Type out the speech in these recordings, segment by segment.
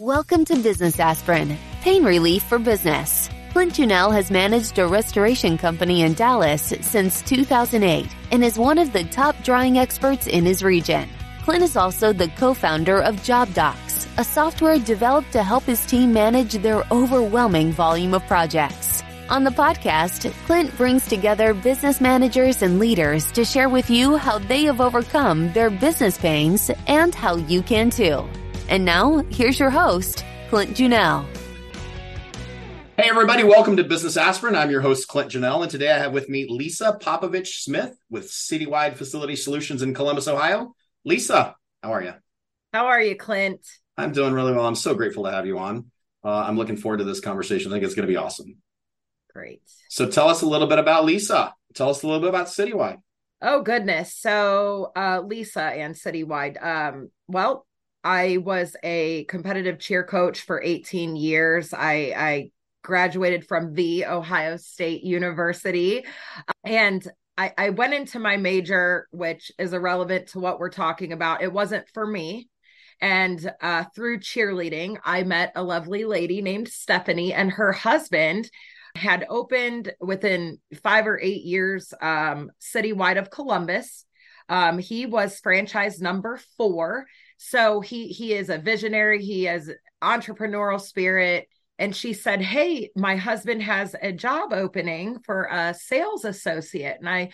Welcome to Business Aspirin, pain relief for business. Clint Junell has managed a restoration company in Dallas since 2008 and is one of the top drying experts in his region. Clint is also the co-founder of Job-Dox, a software developed to help his team manage their overwhelming volume of projects. On the podcast, Clint brings together business managers and leaders to share with you how they have overcome their business pains and how you can too. And now, here's your host, Clint Junell. Hey, everybody, welcome to Business Aspirin. I'm your host, Clint Janelle, and today I have with me Lisa Poppovich Smith with Citywide Facility Solutions in Columbus, Ohio. Lisa, how are you? How are you, Clint? I'm doing really well. I'm so grateful to have you on. Uh, I'm looking forward to this conversation. I think it's going to be awesome. Great. So tell us a little bit about Lisa. Tell us a little bit about Citywide. Oh, goodness. So, uh, Lisa and Citywide. Um, well, I was a competitive cheer coach for 18 years. I, I graduated from the Ohio State University. And I, I went into my major, which is irrelevant to what we're talking about. It wasn't for me. And uh, through cheerleading, I met a lovely lady named Stephanie, and her husband had opened within five or eight years um, citywide of Columbus. Um, he was franchise number four so he he is a visionary, he has entrepreneurial spirit. And she said, Hey, my husband has a job opening for a sales associate. And I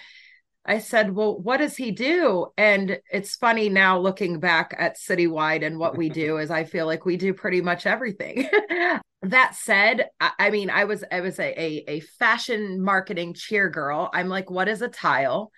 I said, Well, what does he do? And it's funny now looking back at Citywide and what we do is I feel like we do pretty much everything. that said, I, I, mean, I was I was a, a, a fashion marketing cheer girl. I'm like, what is a tile?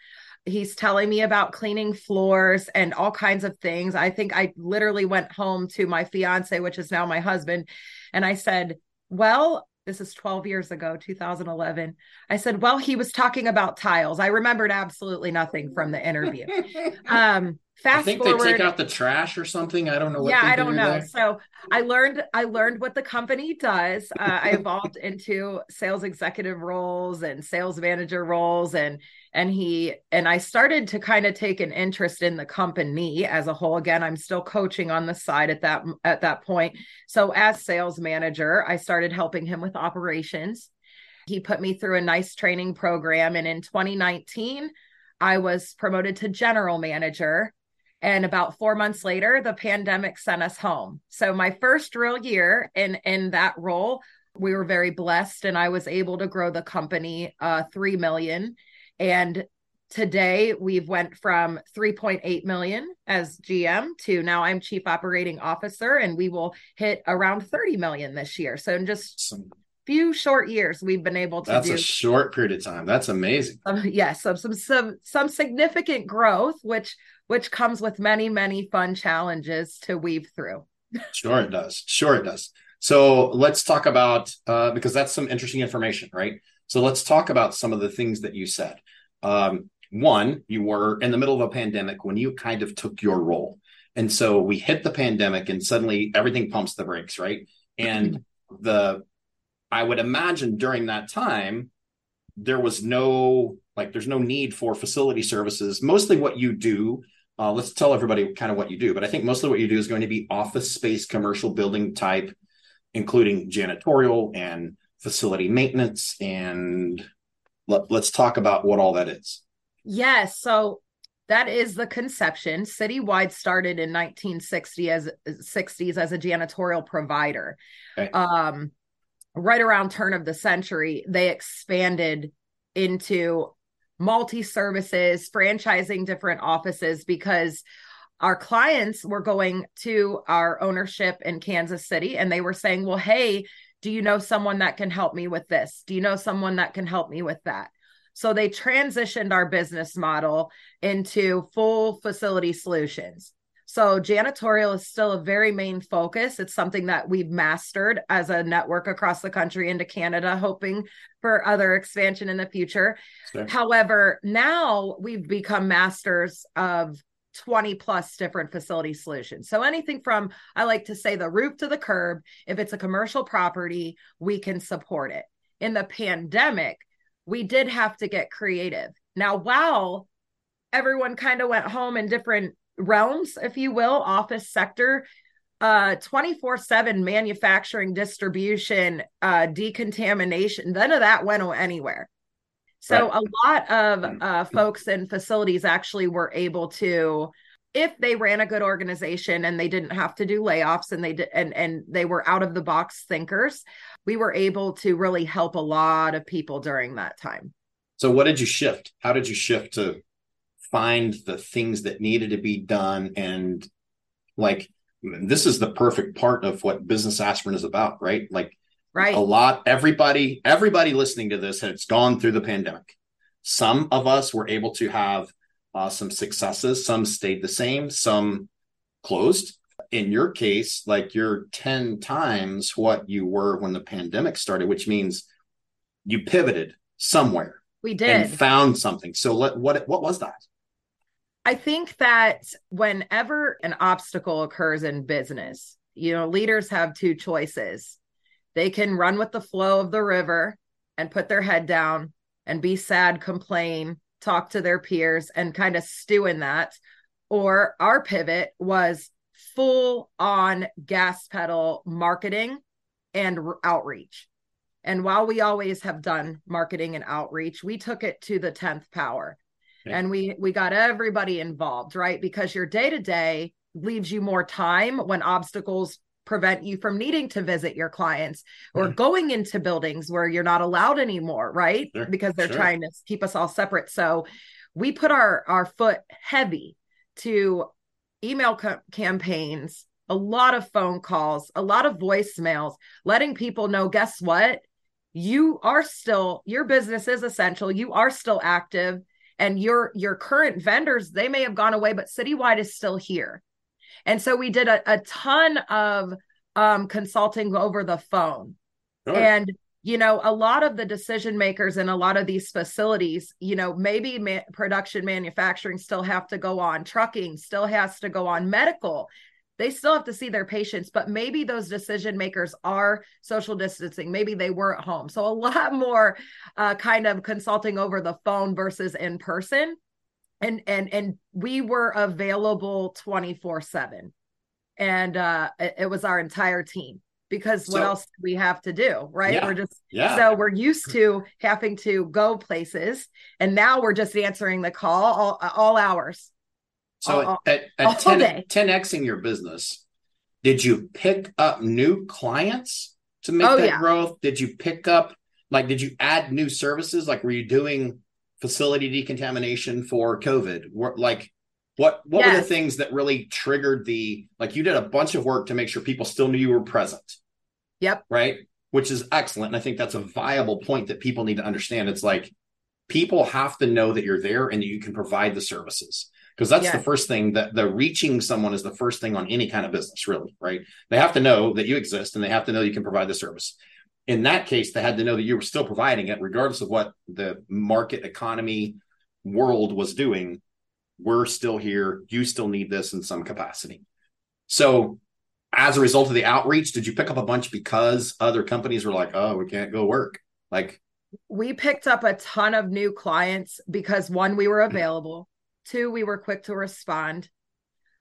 He's telling me about cleaning floors and all kinds of things. I think I literally went home to my fiance, which is now my husband, and I said, Well, this is 12 years ago, 2011. I said, Well, he was talking about tiles. I remembered absolutely nothing from the interview. um, fast I think forward, they take out the trash or something. I don't know. yeah, I don't know. There. So I learned I learned what the company does. Uh, I evolved into sales executive roles and sales manager roles, and and he and I started to kind of take an interest in the company as a whole. Again, I'm still coaching on the side at that at that point. So as sales manager, I started helping him with operations. He put me through a nice training program, and in 2019. I was promoted to general manager and about four months later the pandemic sent us home so my first real year in in that role we were very blessed and i was able to grow the company uh 3 million and today we've went from 3.8 million as gm to now i'm chief operating officer and we will hit around 30 million this year so in just some few short years we've been able to that's do, a short period of time that's amazing um, yes some, some some some significant growth which which comes with many, many fun challenges to weave through. sure, it does. Sure, it does. So let's talk about uh, because that's some interesting information, right? So let's talk about some of the things that you said. Um, one, you were in the middle of a pandemic when you kind of took your role. And so we hit the pandemic and suddenly everything pumps the brakes, right? And the I would imagine during that time, there was no like there's no need for facility services. Mostly what you do, uh, let's tell everybody kind of what you do. But I think mostly what you do is going to be office space, commercial building type, including janitorial and facility maintenance. And let, let's talk about what all that is. Yes. So that is the conception. Citywide started in 1960 as 60s as a janitorial provider. Okay. Um, right around turn of the century, they expanded into multi services, franchising different offices because our clients were going to our ownership in Kansas City and they were saying, Well, hey, do you know someone that can help me with this? Do you know someone that can help me with that? So they transitioned our business model into full facility solutions. So janitorial is still a very main focus. It's something that we've mastered as a network across the country into Canada, hoping for other expansion in the future. Sure. However, now we've become masters of 20 plus different facility solutions. So anything from I like to say the roof to the curb, if it's a commercial property, we can support it. In the pandemic, we did have to get creative. Now, while everyone kind of went home in different realms, if you will, office sector, uh 24/7 manufacturing distribution uh decontamination none of that went anywhere so right. a lot of uh folks and facilities actually were able to if they ran a good organization and they didn't have to do layoffs and they did and and they were out of the box thinkers we were able to really help a lot of people during that time. So what did you shift? How did you shift to find the things that needed to be done? And like this is the perfect part of what business aspirin is about right? Like right. A lot everybody everybody listening to this has gone through the pandemic. Some of us were able to have uh, some successes. Some stayed the same. Some closed. In your case like you're 10 times what you were when the pandemic started which means you pivoted somewhere we did. and found something. So let, what what was that? I think that whenever an obstacle occurs in business, you know, leaders have two choices. They can run with the flow of the river and put their head down and be sad, complain, talk to their peers, and kind of stew in that. Or our pivot was full on gas pedal marketing and outreach. And while we always have done marketing and outreach, we took it to the 10th power and we we got everybody involved right because your day to day leaves you more time when obstacles prevent you from needing to visit your clients or right. going into buildings where you're not allowed anymore right sure. because they're sure. trying to keep us all separate so we put our our foot heavy to email co- campaigns a lot of phone calls a lot of voicemails letting people know guess what you are still your business is essential you are still active and your your current vendors they may have gone away but citywide is still here and so we did a, a ton of um, consulting over the phone. Sure. and you know a lot of the decision makers in a lot of these facilities you know maybe ma- production manufacturing still have to go on trucking still has to go on medical they still have to see their patients but maybe those decision makers are social distancing. Maybe they were at home. So a lot more uh, kind of consulting over the phone versus in person and and and we were available 24 7 and uh it, it, was our entire team because what so, else do we have to do right yeah, we're just yeah. so we're used to having to go places and now we're just answering the call all, all hours so all, at, at 10, 10xing your business, did you pick up new clients to make oh, that yeah. growth? Did you pick up like did you add new services? Like were you doing facility decontamination for COVID? What like what what yes. were the things that really triggered the like you did a bunch of work to make sure people still knew you were present. Yep. Right? Which is excellent. And I think that's a viable point that people need to understand. It's like people have to know that you're there and that you can provide the services because that's the first thing that the reaching someone is the first thing on any kind of business really right they have to know that you exist and they have to know you can provide the service in that case they had to know that you were still providing it regardless of what the market economy world was doing we're still here you still need this in some capacity so as a result of the outreach did you pick up a bunch because other companies were like oh we can't go work like we picked up a ton of new clients because one we were available Two, we were quick to respond.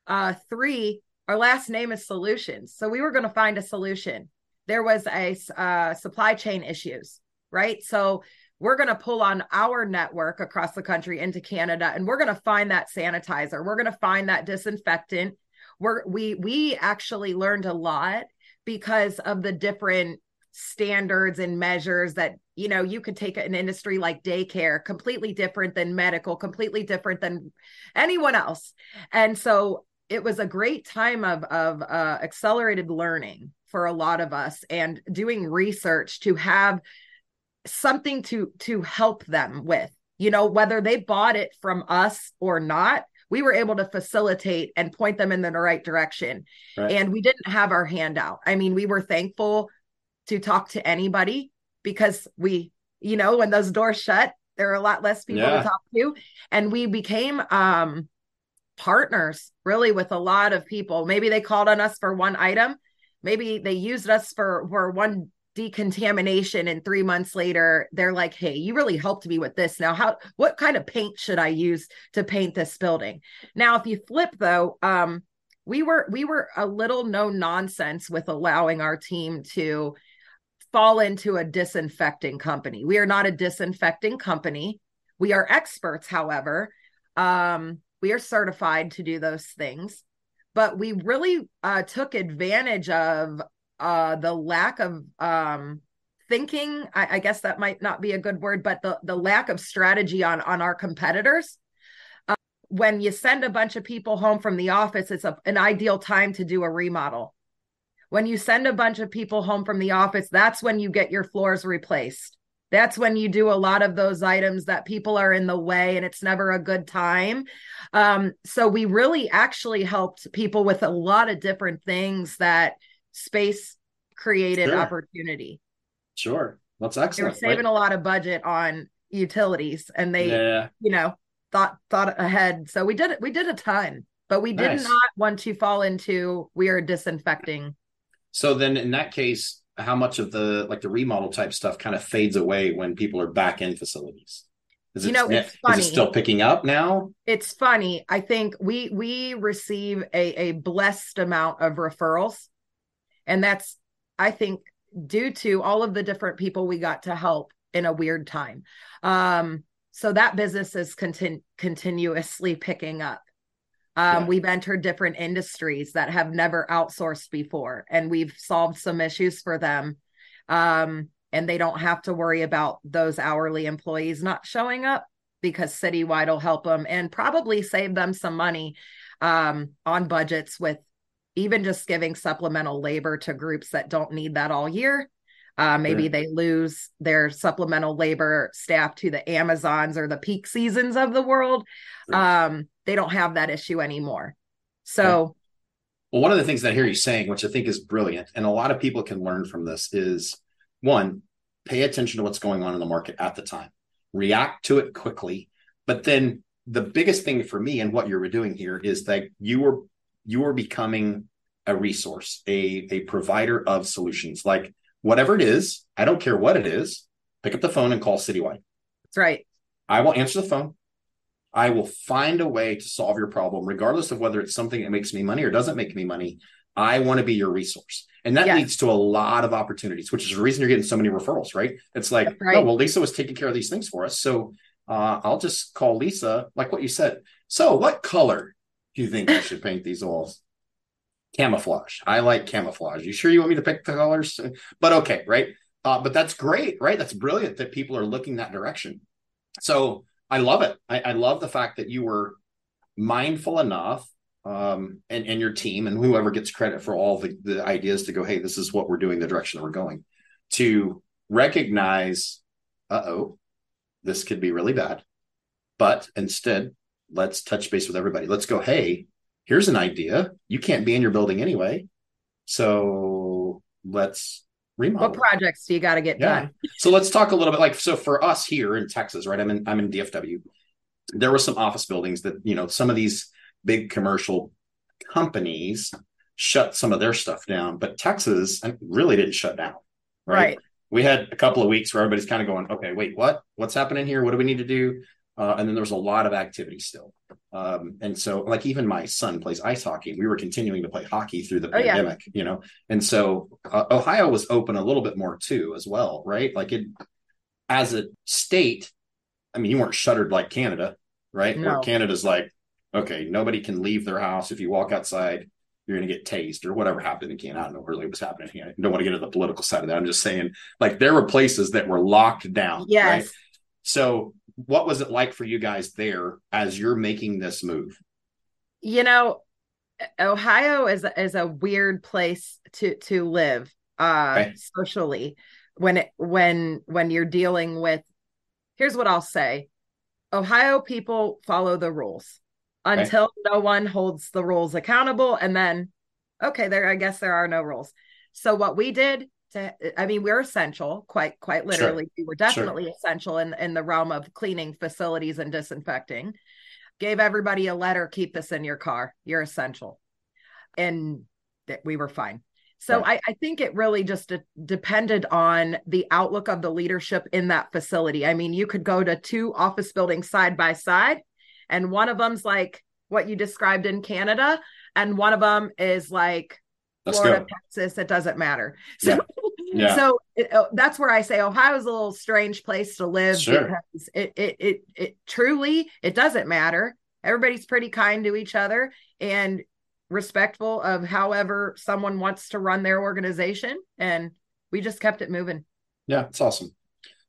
Uh, three, our last name is solutions. So we were going to find a solution. There was a uh, supply chain issues, right? So we're going to pull on our network across the country into Canada, and we're going to find that sanitizer. We're going to find that disinfectant. We're we we actually learned a lot because of the different standards and measures that you know you could take an industry like daycare completely different than medical completely different than anyone else and so it was a great time of of uh, accelerated learning for a lot of us and doing research to have something to to help them with you know whether they bought it from us or not we were able to facilitate and point them in the right direction right. and we didn't have our hand out i mean we were thankful to talk to anybody because we, you know, when those doors shut, there are a lot less people yeah. to talk to. And we became um partners really with a lot of people. Maybe they called on us for one item, maybe they used us for for one decontamination and 3 months later they're like hey you really helped me with this now how what kind of paint should i use to paint this building now if you flip though um we were we were a little no nonsense with allowing our team to fall into a disinfecting company. We are not a disinfecting company. We are experts, however. Um, we are certified to do those things, but we really uh, took advantage of uh, the lack of um, thinking. I, I guess that might not be a good word, but the the lack of strategy on on our competitors when you send a bunch of people home from the office, it's a, an ideal time to do a remodel. When you send a bunch of people home from the office, that's when you get your floors replaced. That's when you do a lot of those items that people are in the way and it's never a good time. Um, so we really actually helped people with a lot of different things that space created sure. opportunity. Sure. That's excellent. They were saving right? a lot of budget on utilities and they, yeah. you know, thought thought ahead. So we did it. We did a ton, but we did nice. not want to fall into we are disinfecting. So then, in that case, how much of the like the remodel type stuff kind of fades away when people are back in facilities? Is you know, it, it's funny. Is it still picking up now? It's funny. I think we we receive a a blessed amount of referrals, and that's I think due to all of the different people we got to help in a weird time. Um, so that business is continu- continuously picking up um, yeah. we've entered different industries that have never outsourced before and we've solved some issues for them um, and they don't have to worry about those hourly employees not showing up because citywide will help them and probably save them some money um, on budgets with even just giving supplemental labor to groups that don't need that all year uh, maybe they lose their supplemental labor staff to the Amazons or the peak seasons of the world. Um, they don't have that issue anymore. So, well, one of the things that I hear you saying, which I think is brilliant, and a lot of people can learn from this, is one, pay attention to what's going on in the market at the time, react to it quickly. But then the biggest thing for me and what you were doing here is that you were you were becoming a resource, a a provider of solutions. Like whatever it is, I don't care what it is, pick up the phone and call Citywide. That's right. I will answer the phone. I will find a way to solve your problem, regardless of whether it's something that makes me money or doesn't make me money. I want to be your resource. And that yes. leads to a lot of opportunities, which is the reason you're getting so many referrals, right? It's like, right. oh, well, Lisa was taking care of these things for us. So uh, I'll just call Lisa, like what you said. So, what color do you think I should paint these walls? Camouflage. I like camouflage. You sure you want me to pick the colors? But okay, right? Uh, but that's great, right? That's brilliant that people are looking that direction. So I love it. I, I love the fact that you were mindful enough, um, and and your team and whoever gets credit for all the the ideas to go, hey, this is what we're doing, the direction that we're going, to recognize, uh oh, this could be really bad, but instead, let's touch base with everybody. Let's go, hey, here's an idea. You can't be in your building anyway. So let's remodel. What projects do you got to get yeah. done? so let's talk a little bit like so for us here in Texas, right? I'm in I'm in DFW. There were some office buildings that, you know, some of these big commercial companies shut some of their stuff down, but Texas uh, really didn't shut down. Right? right. We had a couple of weeks where everybody's kind of going, okay, wait, what? What's happening here? What do we need to do? Uh, and then there was a lot of activity still. Um, and so, like, even my son plays ice hockey. We were continuing to play hockey through the oh, pandemic, yeah. you know. And so, uh, Ohio was open a little bit more too, as well, right? Like, it as a state, I mean, you weren't shuttered like Canada, right? No. Where Canada's like, okay, nobody can leave their house. If you walk outside, you're going to get tased or whatever happened in Canada. I don't know really was happening here. I don't want to get into the political side of that. I'm just saying, like, there were places that were locked down. Yes. Right? So what was it like for you guys there as you're making this move? You know, Ohio is is a weird place to to live uh okay. socially when it when when you're dealing with here's what I'll say. Ohio people follow the rules until okay. no one holds the rules accountable and then okay there I guess there are no rules. So what we did to i mean we're essential quite quite literally sure. we were definitely sure. essential in in the realm of cleaning facilities and disinfecting gave everybody a letter keep this in your car you're essential and that we were fine so right. I, I, think it really just de- depended on the outlook of the leadership in that facility i mean you could go to two office buildings side by side and one of them's like what you described in canada and one of them is like Let's Florida, go. Texas. It doesn't matter. So, Yeah. So it, uh, that's where I say Ohio's a little strange place to live Sure. because it, it it it truly it doesn't matter. Everybody's pretty kind to each other and respectful of however someone wants to run their organization, and we just kept it moving. Yeah, it's awesome.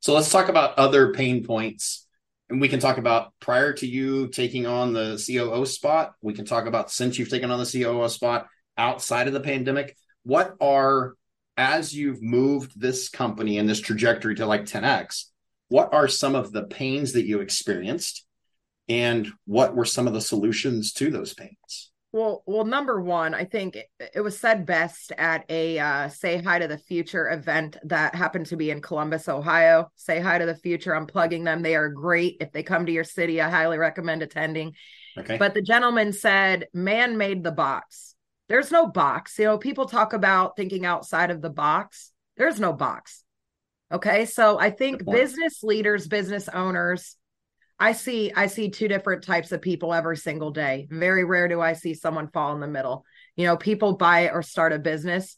So let's talk about other pain points. And we can talk about prior to you taking on the COO spot. We can talk about since you've taken on the COO spot outside of the pandemic. What are, as you've moved this company and this trajectory to like 10x, what are some of the pains that you experienced? And what were some of the solutions to those pains? Well, well, number one, I think it, it was said best at a uh, "Say Hi to the Future" event that happened to be in Columbus, Ohio. Say hi to the future. I'm plugging them. They are great. If they come to your city, I highly recommend attending. Okay. But the gentleman said, "Man made the box. There's no box. You know, people talk about thinking outside of the box. There's no box. Okay, so I think business leaders, business owners." I see I see two different types of people every single day. Very rare do I see someone fall in the middle. You know, people buy or start a business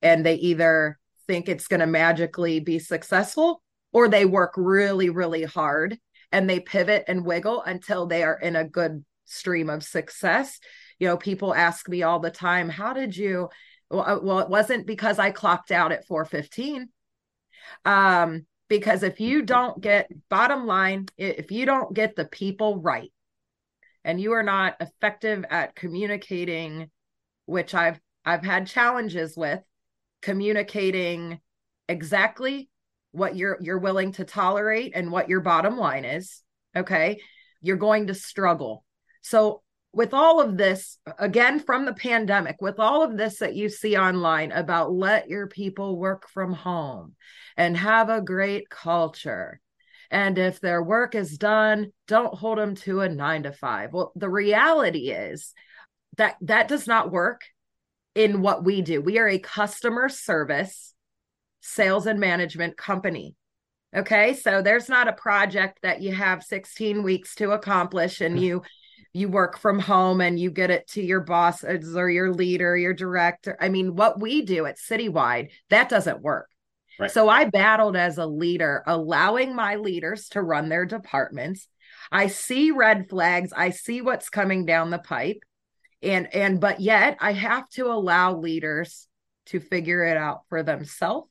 and they either think it's going to magically be successful or they work really really hard and they pivot and wiggle until they are in a good stream of success. You know, people ask me all the time, "How did you well, uh, it wasn't because I clocked out at 415. Um because if you don't get bottom line if you don't get the people right and you are not effective at communicating which i've i've had challenges with communicating exactly what you're you're willing to tolerate and what your bottom line is okay you're going to struggle so with all of this again from the pandemic with all of this that you see online about let your people work from home and have a great culture. And if their work is done don't hold them to a 9 to 5 well the reality is that that does not work in what we do. We are a customer service sales and management company. Okay? So there's not a project that you have 16 weeks to accomplish and mm-hmm. you you work from home and you get it to your boss or your leader, your director. I mean, what we do at Citywide, that doesn't work. Right. So I battled as a leader, allowing my leaders to run their departments. I see red flags, I see what's coming down the pipe. And and but yet I have to allow leaders to figure it out for themselves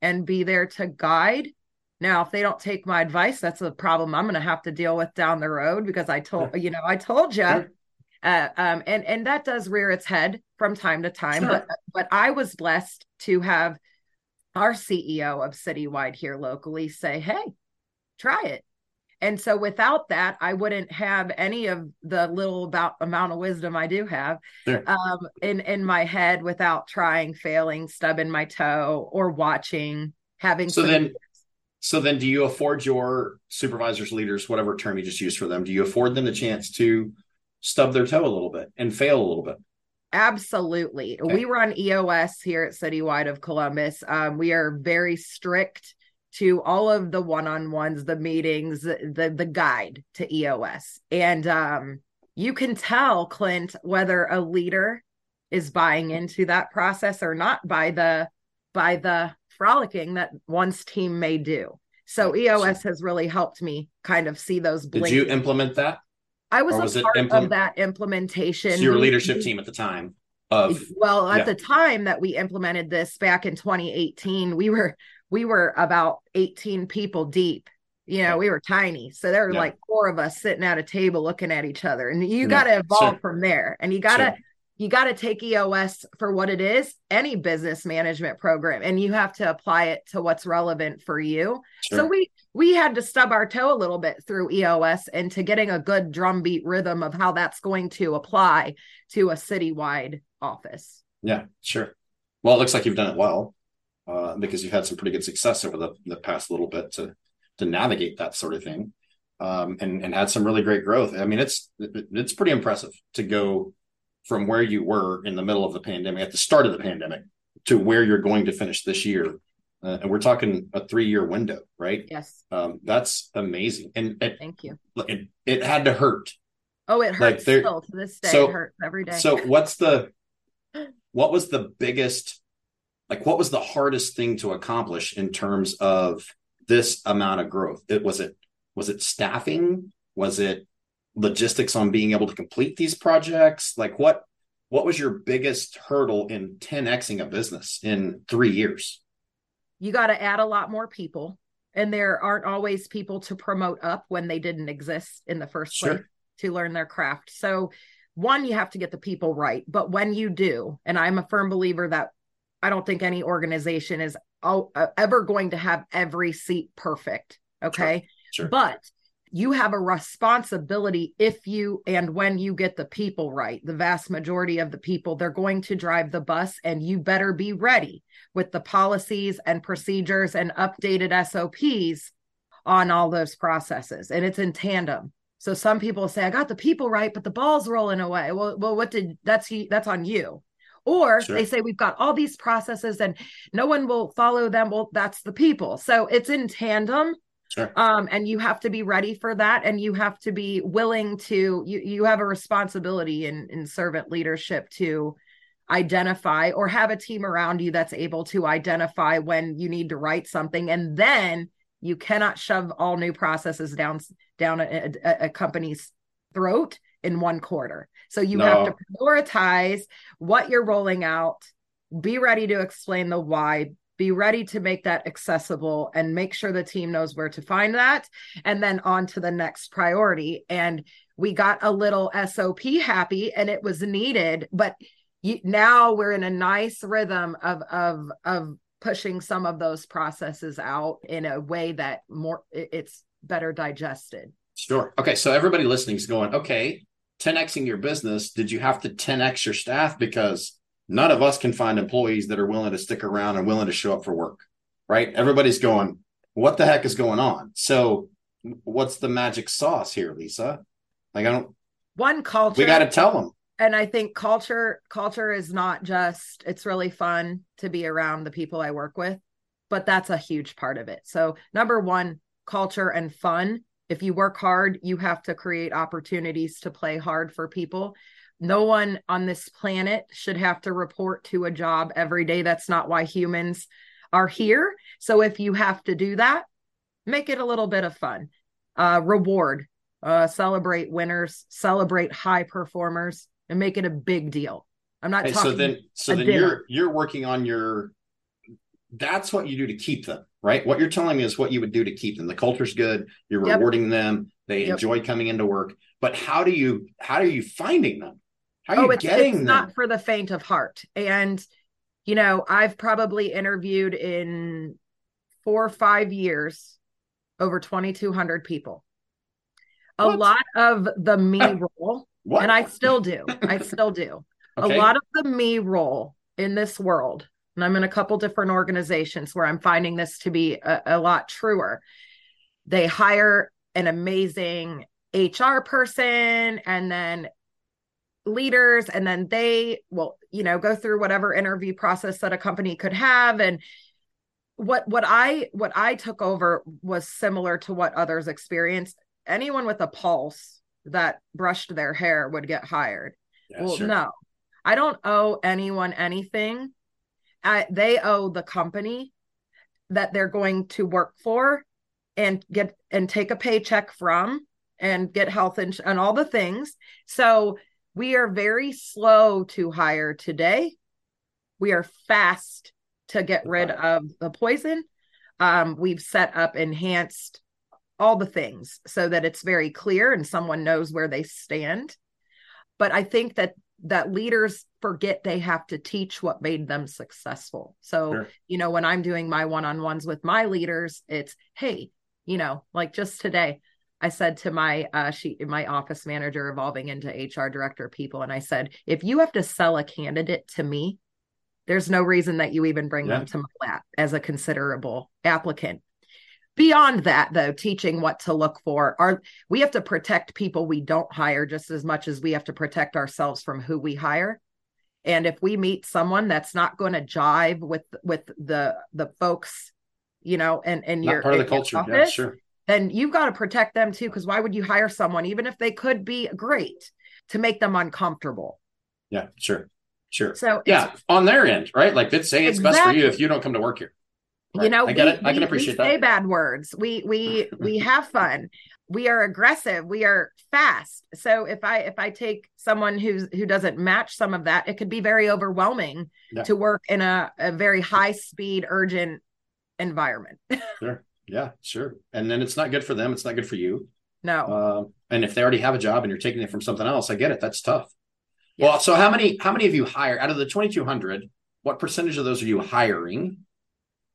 and be there to guide now, if they don't take my advice, that's a problem I'm going to have to deal with down the road because I told you know I told you, Sure. uh, um, and and that does rear its head from time to time. Sure. But but I was blessed to have our CEO of Citywide here locally say, "Hey, try it." And so without that, I wouldn't have any of the little about amount of wisdom I do have Sure. um, in in my head without trying, failing, stubbing my toe, or watching, having. So then- So then do you afford your supervisors, leaders, whatever term you just used for them, do you afford them the chance to stub their toe a little bit and fail a little bit? Absolutely. Okay. We run EOS here at Citywide of Columbus. Um, we are very strict to all of the one-on-ones, the meetings, the the guide to EOS. And um, you can tell, Clint, whether a leader is buying into that process or not by the by the frolicking that one's team may do. So. EOS has really helped me kind of see those Did you implement that? I was, was a part implement- of that implementation. So your leadership team at the time of well at yeah. the time that we implemented this back in 2018 we were we were about 18 people deep you know we were tiny so there were Yeah. like four of us sitting at a table looking at each other and you Yeah, got to evolve sure. from there and you got to Sure. You got to take EOS for what it is any business management program and you have to apply it to what's relevant for you Sure. so we we had to stub our toe a little bit through EOS into getting a good drumbeat rhythm of how that's going to apply to a citywide office Yeah, sure. Well, it looks like you've done it well uh, because you've had some pretty good success over the, the past little bit to to navigate that sort of thing, um, and and had some really great growth. I mean, it's it's pretty impressive to go from where you were in the middle of the pandemic at the start of the pandemic to where you're going to finish this year, uh, and we're talking a three year window, right? yes Um, that's amazing, and it, thank you it it had to hurt Oh, it hurts still to this day. So, it hurts every day. So what's the what was the biggest like what was the hardest thing to accomplish in terms of this amount of growth? It was it was it staffing? Was it logistics on being able to complete these projects? Like what what was your biggest hurdle in 10xing a business in 3 years? You got to add a lot more people and there aren't always people to promote up when they didn't exist in the first sure. place to learn their craft. So one you have to get the people right, but when you do, and I'm a firm believer that I don't think any organization is uh, ever going to have every seat perfect. Okay. Sure. Sure. But you have a responsibility if you and when you get the people right. The vast majority of the people, they're going to drive the bus, and you better be ready with the policies and procedures and updated SOPs on all those processes. And it's in tandem. So some people say, I got the people right, but the ball's rolling away. Well, well, what did that's that's on you. Or sure. they say we've got all these processes and no one will follow them. Well, that's the people. So it's in tandem. Sure. Um, and you have to be ready for that. And you have to be willing to, you, you have a responsibility in, in servant leadership to identify or have a team around you that's able to identify when you need to write something. And then you cannot shove all new processes down, down a, a, a company's throat in one quarter. So you no. have to prioritize what you're rolling out, be ready to explain the why, be ready to make that accessible and make sure the team knows where to find that. And then on to the next priority. And we got a little sop happy and it was needed but now we're in a nice rhythm of of of pushing some of those processes out in a way that more it's better digested. Sure. Okay. So everybody listening is going okay 10xing your business, did you have to 10x your staff? Because none of us can find employees that are willing to stick around and willing to show up for work, right? Everybody's going, what the heck is going on? So, what's the magic sauce here, Lisa? Like, I don't. One culture. We got to tell them. And I think culture, culture is not just. It's really fun to be around the people I work with, but that's a huge part of it. So, number one, culture and fun if you work hard, you have to create opportunities to play hard for people. No one on this planet should have to report to a job every day. That's not why humans are here. So if you have to do that, make it a little bit of fun. Uh, reward, uh, celebrate winners, celebrate high performers, and make it a big deal. I'm not hey, talking. So then, so then dinner. you're you're working on your. That's what you do to keep them right? What you're telling me is what you would do to keep them. The culture's good. You're yep. rewarding them. They yep. enjoy coming into work. But how do you how are you finding them? How are oh, you it's, getting it's? Not for the faint of heart. And you know, I've probably interviewed in four or five years over 2,200 people. A what? lot of the me role, and I still do. I still do. Okay. A lot of the me role in this world and I'm in a couple different organizations where I'm finding this to be a, a lot truer. They hire an amazing HR person and then leaders and then they will you know go through whatever interview process that a company could have and what what i what i took over was similar to what others experienced anyone with a pulse that brushed their hair would get hired yeah, well sure. no i don't owe anyone anything I, they owe the company that they're going to work for and get and take a paycheck from and get health and all the things. So we are very slow to hire today. We are fast to get rid of the poison. Um, we've set up enhanced all the things so that it's very clear and someone knows where they stand. But I think that that leaders forget they have to teach what made them successful. So, sure. you know, when I'm doing my one-on-ones with my leaders, it's, hey, you know, like just today, I said to my uh she my office manager evolving into HR director people and I said, if you have to sell a candidate to me, there's no reason that you even bring yeah. them to my lap as a considerable applicant. Beyond that though teaching what to look for are we have to protect people we don't hire just as much as we have to protect ourselves from who we hire. And if we meet someone that's not going to jive with with the the folks you know and and your part of the culture. Office, yeah sure then you've got to protect them too. Because why would you hire someone, even if they could be great, to make them uncomfortable? Yeah, sure. Sure. So yeah, on their end, right? Like it's exactly. best for you if you don't come to work here. Right. You know, I get we, it. I can appreciate we that. Say bad words. We we we have fun. We are aggressive. We are fast. So if I if I take someone who's who doesn't match some of that, it could be very overwhelming yeah. to work in a, a very high speed, urgent environment. sure. Yeah, sure. And then it's not good for them. It's not good for you. No. Uh, and if they already have a job and you're taking it from something else, I get it. That's tough. Yeah. Well, so how many how many of you hire out of the 2200? What percentage of those are you hiring?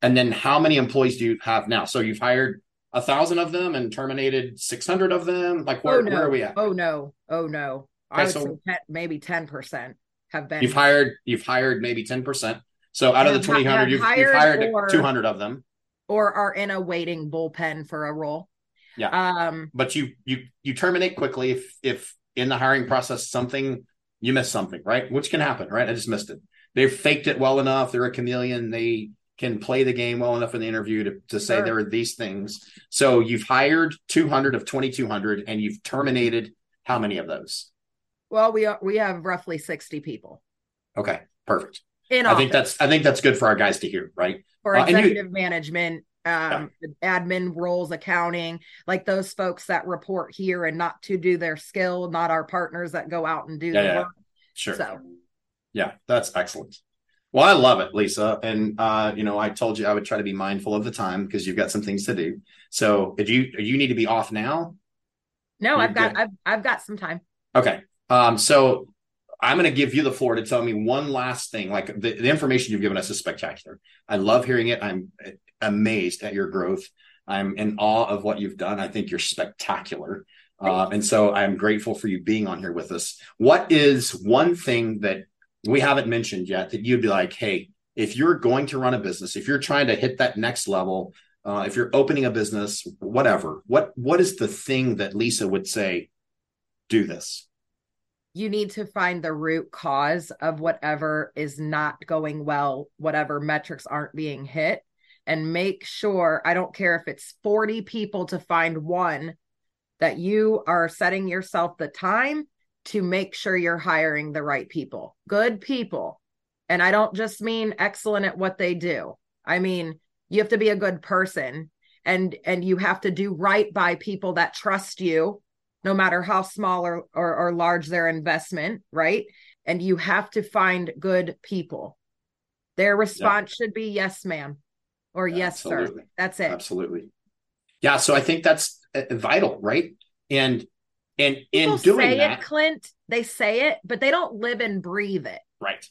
And then how many employees do you have now? So you've hired a thousand of them and terminated 600 of them. Like where, oh, no. where are we at? Oh no. Oh no. Okay, I would so say 10, maybe 10% have been. You've hired, you've hired maybe 10%. So out of the 200, you've, hired, you've hired or, 200 of them. Or are in a waiting bullpen for a role. Yeah. Um, but you, you, you terminate quickly if, if in the hiring process, something you miss something, right? Which can happen, right? I just missed it. They've faked it well enough. They're a chameleon. They can play the game well enough in the interview to, to say sure. there are these things. So you've hired 200 of 2,200 and you've terminated how many of those? Well, we are, we have roughly 60 people. Okay, perfect. In I office. think that's I think that's good for our guys to hear, right? For uh, executive you, management, um, yeah. admin roles, accounting, like those folks that report here and not to do their skill, not our partners that go out and do yeah, the yeah. work. Sure. So, yeah, that's excellent. Well, I love it, Lisa. And uh, you know, I told you I would try to be mindful of the time because you've got some things to do. So, did you you need to be off now? No, I've got I've I've got some time. Okay. Um, so I'm going to give you the floor to tell me one last thing. Like the, the information you've given us is spectacular. I love hearing it. I'm amazed at your growth. I'm in awe of what you've done. I think you're spectacular. Uh, and so I'm grateful for you being on here with us. What is one thing that we haven't mentioned yet that you'd be like, hey, if you're going to run a business, if you're trying to hit that next level, uh, if you're opening a business, whatever, what what is the thing that Lisa would say? Do this. You need to find the root cause of whatever is not going well, whatever metrics aren't being hit, and make sure. I don't care if it's 40 people to find one that you are setting yourself the time to make sure you're hiring the right people, good people. And I don't just mean excellent at what they do. I mean, you have to be a good person and and you have to do right by people that trust you no matter how small or, or, or large their investment, right? And you have to find good people. Their response yeah. should be yes, ma'am, or yes, Absolutely. sir. That's it. Absolutely. Yeah. So I think that's uh, vital, right? And and in doing say that, it, Clint, they say it, but they don't live and breathe it. Right.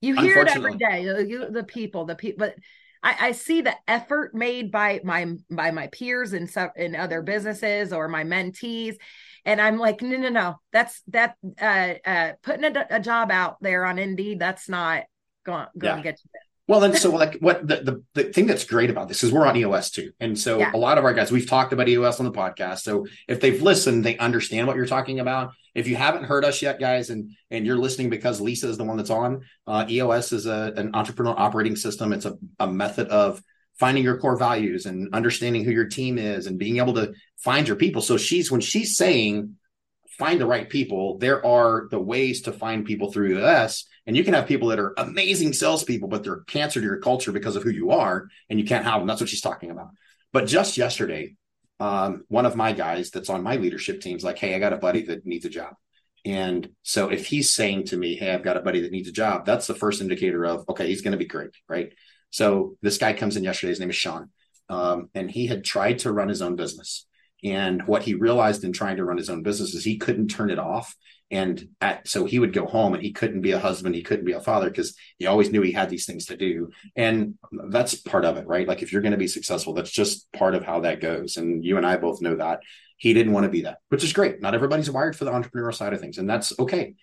You hear it every day. You, the people, the people, but I, I, see the effort made by my by my peers in some in other businesses or my mentees, and I'm like, no, no, no, that's that uh, uh, putting a, a job out there on Indeed. That's not going going to get you there. Well, and so like what the, the, the thing that's great about this is we're on EOS too. And so yeah. a lot of our guys, we've talked about EOS on the podcast. So if they've listened, they understand what you're talking about. If you haven't heard us yet, guys, and and you're listening because Lisa is the one that's on, uh, EOS is a, an entrepreneur operating system. It's a, a method of finding your core values and understanding who your team is and being able to find your people. So she's when she's saying find the right people, there are the ways to find people through EOS and you can have people that are amazing salespeople, but they're cancer to your culture because of who you are, and you can't have them. That's what she's talking about. But just yesterday, um, one of my guys that's on my leadership team is like, Hey, I got a buddy that needs a job. And so if he's saying to me, Hey, I've got a buddy that needs a job, that's the first indicator of, okay, he's going to be great. Right. So this guy comes in yesterday. His name is Sean. Um, and he had tried to run his own business. And what he realized in trying to run his own business is he couldn't turn it off. And at, so he would go home and he couldn't be a husband. He couldn't be a father because he always knew he had these things to do. And that's part of it right? Like if you're going to be successful that's just part of how that goes. And you and i both know that. He didn't want to be that which is great. Not everybody's wired for the entrepreneurial side of things and that's okay.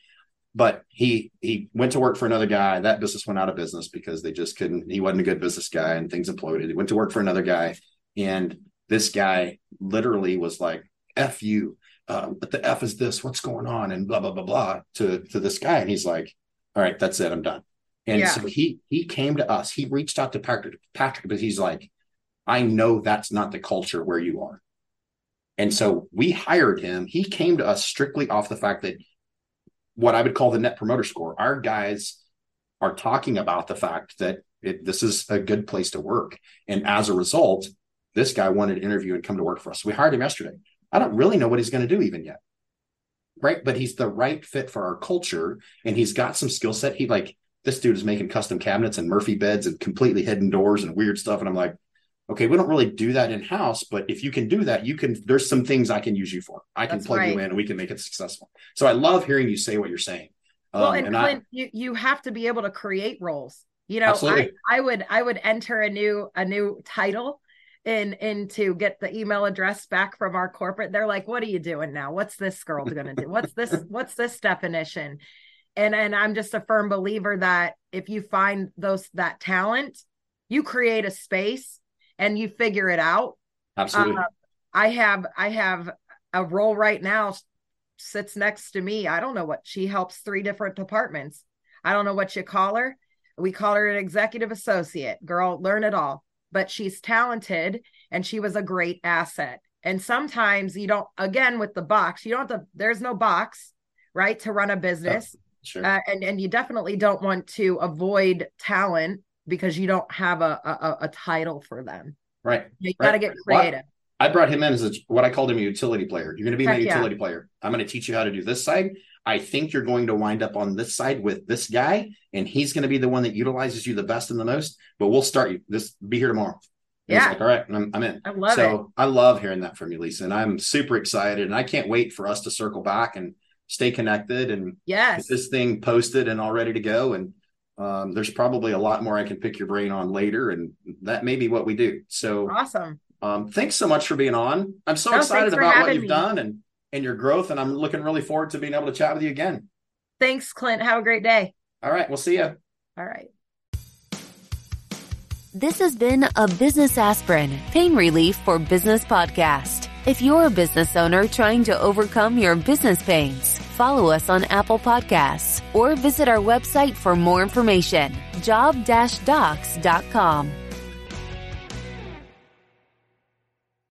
But he he went to work for another guy. That business went out of business because they just couldn't he wasn't a good business guy and things imploded. He went to work for another guy. And this guy literally was like f you um, but the F is this, what's going on, and blah blah blah blah to to this guy, and he's like, all right, that's it, I'm done. And yeah. so he he came to us. He reached out to Patrick, Patrick, but he's like, I know that's not the culture where you are. And so we hired him. He came to us strictly off the fact that what I would call the net promoter score. Our guys are talking about the fact that it, this is a good place to work. And as a result, this guy wanted to interview and come to work for us. We hired him yesterday. I don't really know what he's going to do even yet. Right. But he's the right fit for our culture and he's got some skill set. He like, this dude is making custom cabinets and Murphy beds and completely hidden doors and weird stuff. And I'm like, okay, we don't really do that in house, but if you can do that, you can, there's some things I can use you for. I can That's plug right. you in and we can make it successful. So I love hearing you say what you're saying. Well, um, and, and Clint, I, you, you have to be able to create roles. You know, I, I would, I would enter a new, a new title in in to get the email address back from our corporate. They're like what are you doing now? What's this girl gonna do? What's this what's this definition? And and i'm just a firm believer that if you find those that talent you create a space and you figure it out. Absolutely. Uh, i have i have a role right now sits next to me. I don't know what she helps three different departments. I don't know what you call her. We call her an executive associate. Girl learn it all but she's talented and she was a great asset and sometimes you don't again with the box you don't have to there's no box right to run a business Sure. Uh, and and you definitely don't want to avoid talent because you don't have a a, a title for them. Right. You got to get creative. Well, I brought him in as a, what I called him a utility player. You're going to be Heck my utility yeah. player. I'm going to teach you how to do this side. I think you're going to wind up on this side with this guy, and he's going to be the one that utilizes you the best and the most. But we'll start you. This be here tomorrow. And yeah. Like, All right, I'm, I'm in. I love so it. I love hearing that from you, Lisa, and I'm super excited, and I can't wait for us to circle back and stay connected and yes. get this thing posted and all ready to go. And um, there's probably a lot more I can pick your brain on later, and that may be what we do. So awesome. Um, thanks so much for being on. I'm so no, excited about what you've me. done and and your growth, and I'm looking really forward to being able to chat with you again. Thanks, Clint. Have a great day. All right, we'll see you. All right. This has been a Business Aspirin Pain Relief for Business podcast. If you're a business owner trying to overcome your business pains, follow us on Apple Podcasts or visit our website for more information, job-dox.com.